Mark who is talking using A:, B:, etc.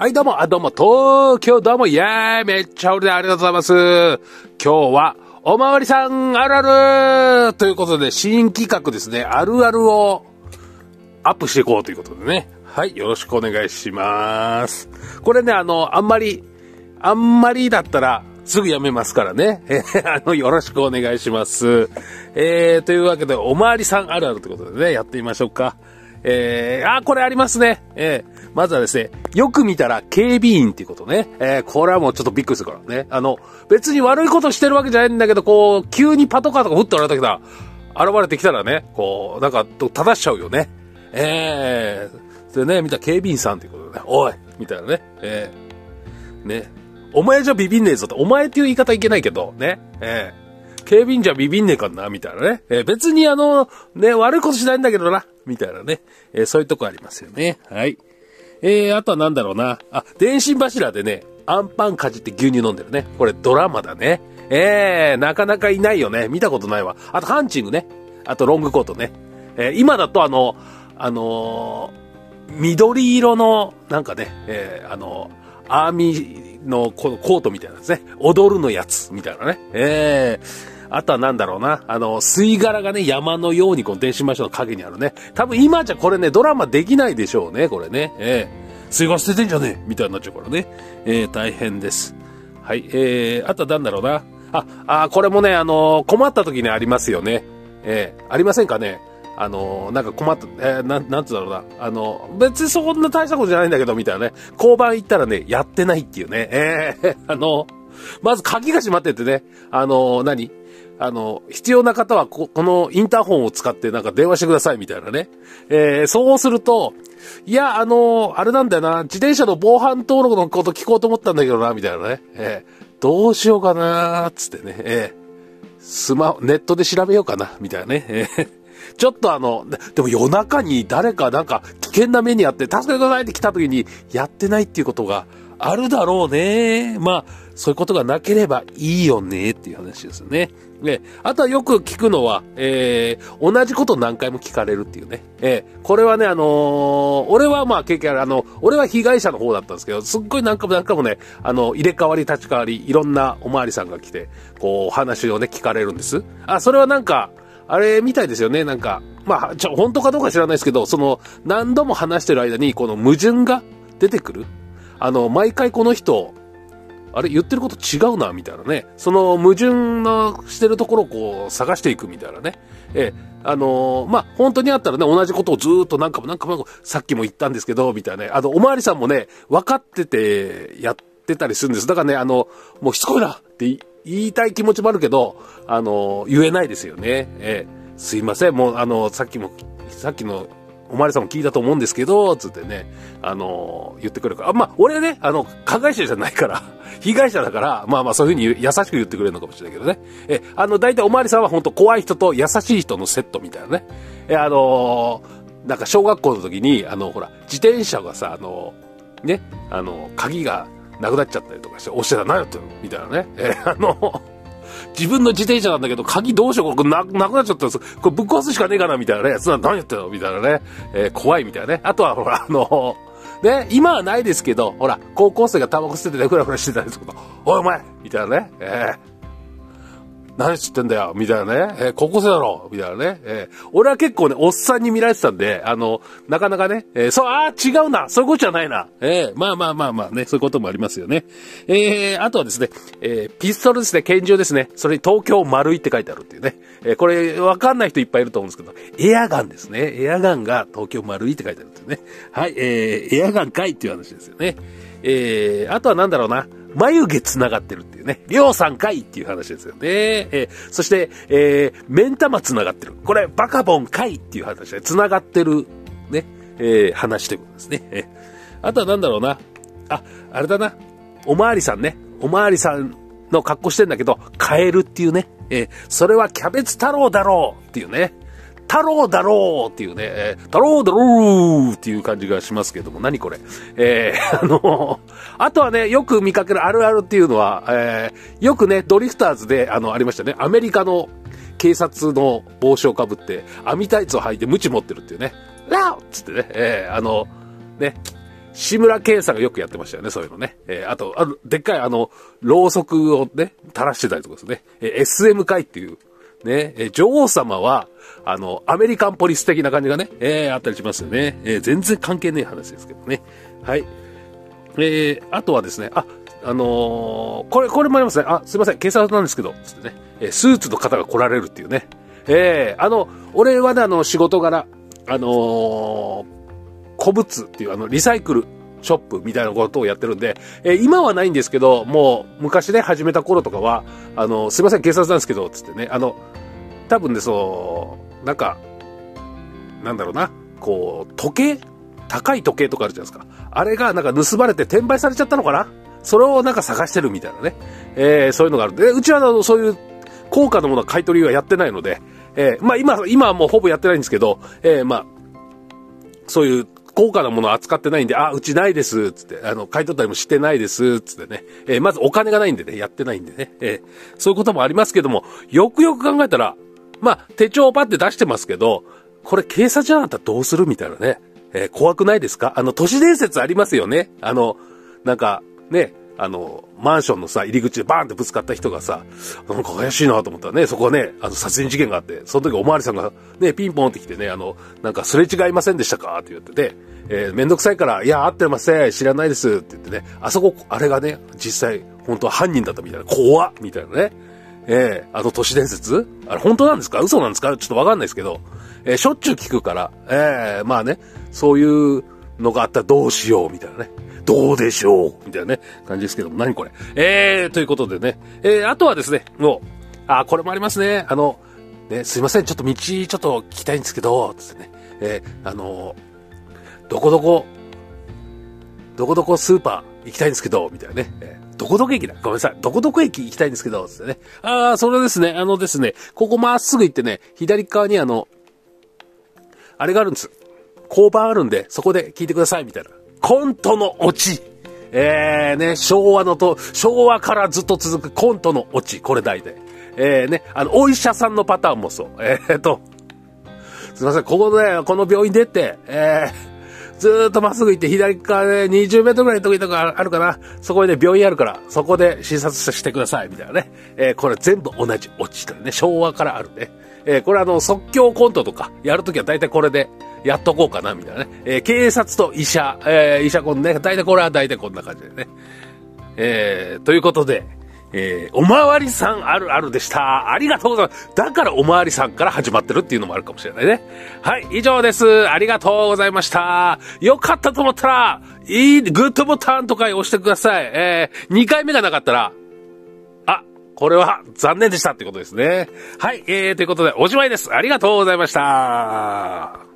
A: はい、どうも、あ、どうも、東京、どうも、イェーイめっちゃ俺でありがとうございます。今日は、おまわりさん、あるあるということで、新企画ですね、あるあるを、アップしていこうということでね。はい、よろしくお願いします。これね、あの、あんまり、あんまりだったら、すぐやめますからね。えーあの、よろしくお願いします。えー、というわけで、おまわりさんあるあるということでね、やってみましょうか。えー、あ、これありますね。えー、まずはですね、よく見たら警備員っていうことね。えー、これはもうちょっとびっくりするからね。あの、別に悪いことしてるわけじゃないんだけど、こう、急にパトカーとかふっと現れてきた、現れてきたらね、こう、なんか、正しちゃうよね。ええー、でね、見た警備員さんということでね、おいみたいなね。えー、ね。お前じゃビビんねえぞって、お前っていう言い方いけないけど、ね。えー警備員じゃビビんねえかなみたいなね。えー別にあの、ね、悪いことしないんだけどな。みたいなね。えーそういうとこありますよね。はい。えー、あとはなんだろうな。あ、電信柱でね、アンパンかじって牛乳飲んでるね。これドラマだね。えー、なかなかいないよね。見たことないわ。あとハンチングね。あとロングコートね。えー今だとあの、あのー緑色の、なんかね、えーあのアーミーのこのコートみたいなやつね。踊るのやつ、みたいなね。えーあとはなんだろうな。あの、吸い殻がね、山のようにこの電信柱の影にあるね。多分今じゃこれね、ドラマできないでしょうね、これね。ええ吸い殻捨ててんじゃねえみたいになっちゃうからね。えー大変です。はい。えー、あとはなんだろうな。あ、あ、これもね、あの困った時にありますよね。えーありませんかねあのなんか困った、えーなん、なんつうだろうな。あの別にそんな大したことじゃないんだけど、みたいなね。交番行ったらね、やってないっていうね。えー あのまず鍵が閉まっててね、あの何？あの、必要な方はこ、このインターホンを使ってなんか電話してくださいみたいなね。えーそうすると、いや、あのあれなんだよな、自転車の防犯登録のこと聞こうと思ったんだけどな、みたいなね。えーどうしようかな、つってね。えースマホ、ネットで調べようかな、みたいなね。えーちょっとあの、でも夜中に誰かなんか危険な目にあって助けてくださいって来た時にやってないっていうことがあるだろうね。まあ、そういうことがなければいいよねっていう話ですよね。で、あとはよく聞くのは、えー、同じこと何回も聞かれるっていうね。えー、これはね、あのー俺はまあ経験あ、の、俺は被害者の方だったんですけど、すっごい何回も何回もね、あの、入れ替わり立ち替わり、いろんなおまわりさんが来て、こう、話をね、聞かれるんです。あ、それはなんか、あれみたいですよね。なんか、まあ、ちょ、本当かどうか知らないですけど、その、何度も話してる間に、この矛盾が出てくる。あの、毎回この人、あれ言ってること違うな、みたいなね。その矛盾のしてるところをこう探していくみたいなね。ええ、あのーまあ、本当にあったらね、同じことをずっと何回も何回もさっきも言ったんですけど、みたいなね。あの、おまわりさんもね、分かっててやってたりするんです。だからね、あの、もうしつこいなって言いたい気持ちもあるけど、あのー言えないですよね。ええ、すいません、もうあのさっきも、さっきのおまりさんも聞いたと思うんですけど、つってね、あのー言ってくれるから。あまあ、俺ね、あの、加害者じゃないから、被害者だから、まあまあそういうふうに優しく言ってくれるのかもしれないけどね。え、あの、大体おまりさんは本当怖い人と優しい人のセットみたいなね。え、あのーなんか小学校の時に、あの、ほら、自転車がさ、あのね、あの、鍵がなくなっちゃったりとかして、押してたら何やってみたいなね。え、あの自分の自転車なんだけど、鍵どうしようこれな、なくなっちゃったんです。これぶっ壊すしかねえかなみたいなね。そんな何やってんの？みたいなね。えー怖いみたいなね。あとは、ほら、あのね、今はないですけど、ほら、高校生がタバコ吸っててふらふらしてたりすると、おいお前みたいなね。えー何知ってんだよみたいなね。えー高校生だろみたいなね。えー俺は結構ね、おっさんに見られてたんで、あの、なかなかね、えーそう、ああ、違うなそういうことじゃないなえーまあまあまあまあね、そういうこともありますよね。えーあとはですね、えーピストルですね、拳銃ですね。それに東京丸いって書いてあるっていうね。えーこれ、わかんない人いっぱいいると思うんですけど、エアガンですね。エアガンが東京丸いって書いてあるっていうね。はい、えーエアガンかいっていう話ですよね。えーあとはなんだろうな。眉毛繋がってるっていうね。りょうさんかいっていう話ですよね。えーそして、えー、目ん玉繋がってる。これ、バカボンかいっていう話で、繋がってる、ね、えー話ということですね。えーあとはなんだろうな。あ、あれだな。おまわりさんね。おまわりさんの格好してんだけど、カエルっていうね。えーそれはキャベツ太郎だろうっていうね。太郎だろうっていうね、えー太郎だろうっていう感じがしますけども、何これ？えー あの、あとはね、よく見かけるあるあるっていうのは、えーよくね、ドリフターズで、あの、ありましたね、アメリカの警察の帽子をかぶって、網タイツを履いて鞭持ってるっていうね、ラオつってね、えーあの、ね、志村けんさんがよくやってましたよね、そういうのね。えー、あと、あの、でっかいあの、ろうそくをね、垂らしてたりとかですね。えー、SM 会っていう、ね、えー、女王様は、あの、アメリカンポリス的な感じがね、えー、あったりしますよね。えー、全然関係ねえ話ですけどね。はい。えー、あとはですね、あ、あのー、これ、これもありますね。あ、すいません、警察なんですけど、つってね、えー、スーツの方が来られるっていうね。えー、あの、俺はね、あの、仕事柄、あのー、古物っていうあの、リサイクルショップみたいなことをやってるんで、えー、今はないんですけど、もう昔ね、始めた頃とかは、あの、すいません、警察なんですけど、つってね、あの、多分ね、そう、なんか、なんだろうな、こう、時計高い時計とかあるじゃないですか。あれがなんか盗まれて転売されちゃったのかなそれをなんか探してるみたいなね。えー、そういうのがあるで、うちはあの、そういう高価なものは買い取りはやってないので、えー、まあ今、今はもうほぼやってないんですけど、えー、まあ、そういう高価なものを扱ってないんで、あ、うちないです、つって、あの、買い取ったりもしてないです、つってね。えー、まずお金がないんでね、やってないんでね。えー、そういうこともありますけども、よくよく考えたら、まあ、手帳をパッて出してますけど、これ警察じゃなかったらどうするみたいなね。えー、怖くないですか？あの、都市伝説ありますよね。あの、なんか、ね、あの、マンションのさ、入り口でバーンってぶつかった人がさ、なんか怪しいなと思ったらね、そこはね、あの、殺人事件があって、その時おまわりさんがね、ピンポンって来てね、あの、なんかすれ違いませんでしたか？って言ってて、えー、めんどくさいから、いや、会ってません、知らないですって言ってね、あそこ、あれがね、実際、本当は犯人だったみたいな、怖っみたいなね。えー、あの都市伝説？あれ本当なんですか？嘘なんですか？ちょっとわかんないですけど、えー、しょっちゅう聞くから、えー、まあね、そういうのがあったらどうしよう、みたいなね。どうでしょうみたいなね、感じですけども、何これ？えー、ということでね、えー、あとはですね、もう、あ、これもありますね、あの、ね、すいません、ちょっと道、ちょっと聞きたいんですけど、つってね、えー、あのどこどこ、どこどこスーパー行きたいんですけど、みたいなね、えーどこどこ駅だ？ごめんなさい。どこどこ駅行きたいんですけど、つってね。ああ、それですね。あのですね、ここまっすぐ行ってね、左側にあの、あれがあるんです。交番あるんで、そこで聞いてください、みたいな。コントのオチ。えー、ね、昭和のと、昭和からずっと続くコントのオチ。これ大体。えー、ね、あの、お医者さんのパターンもそう。えー、と、すいません、ここで、この病院出て、えー、ずーっとまっすぐ行って左側で20メートルぐらいのとこにとかあるかな。そこにね、病院あるから、そこで診察してください、みたいなね。えー、これ全部同じオチとね、昭和からあるね。えー、これあの、即興コントとかやるときは大体これでやっとこうかな、みたいなね。えー、警察と医者、えー、医者コンね、大体これは大体こんな感じでね。えー、ということで、えー、おまわりさんあるあるでした。ありがとうございます。だからおまわりさんから始まってるっていうのもあるかもしれないね。はい、以上です。ありがとうございました。よかったと思ったら、いい、グッドボタンとか押してください。えー、2回目がなかったら、あこれは残念でしたってことですね。はい、えー、ということでおしまいです。ありがとうございました。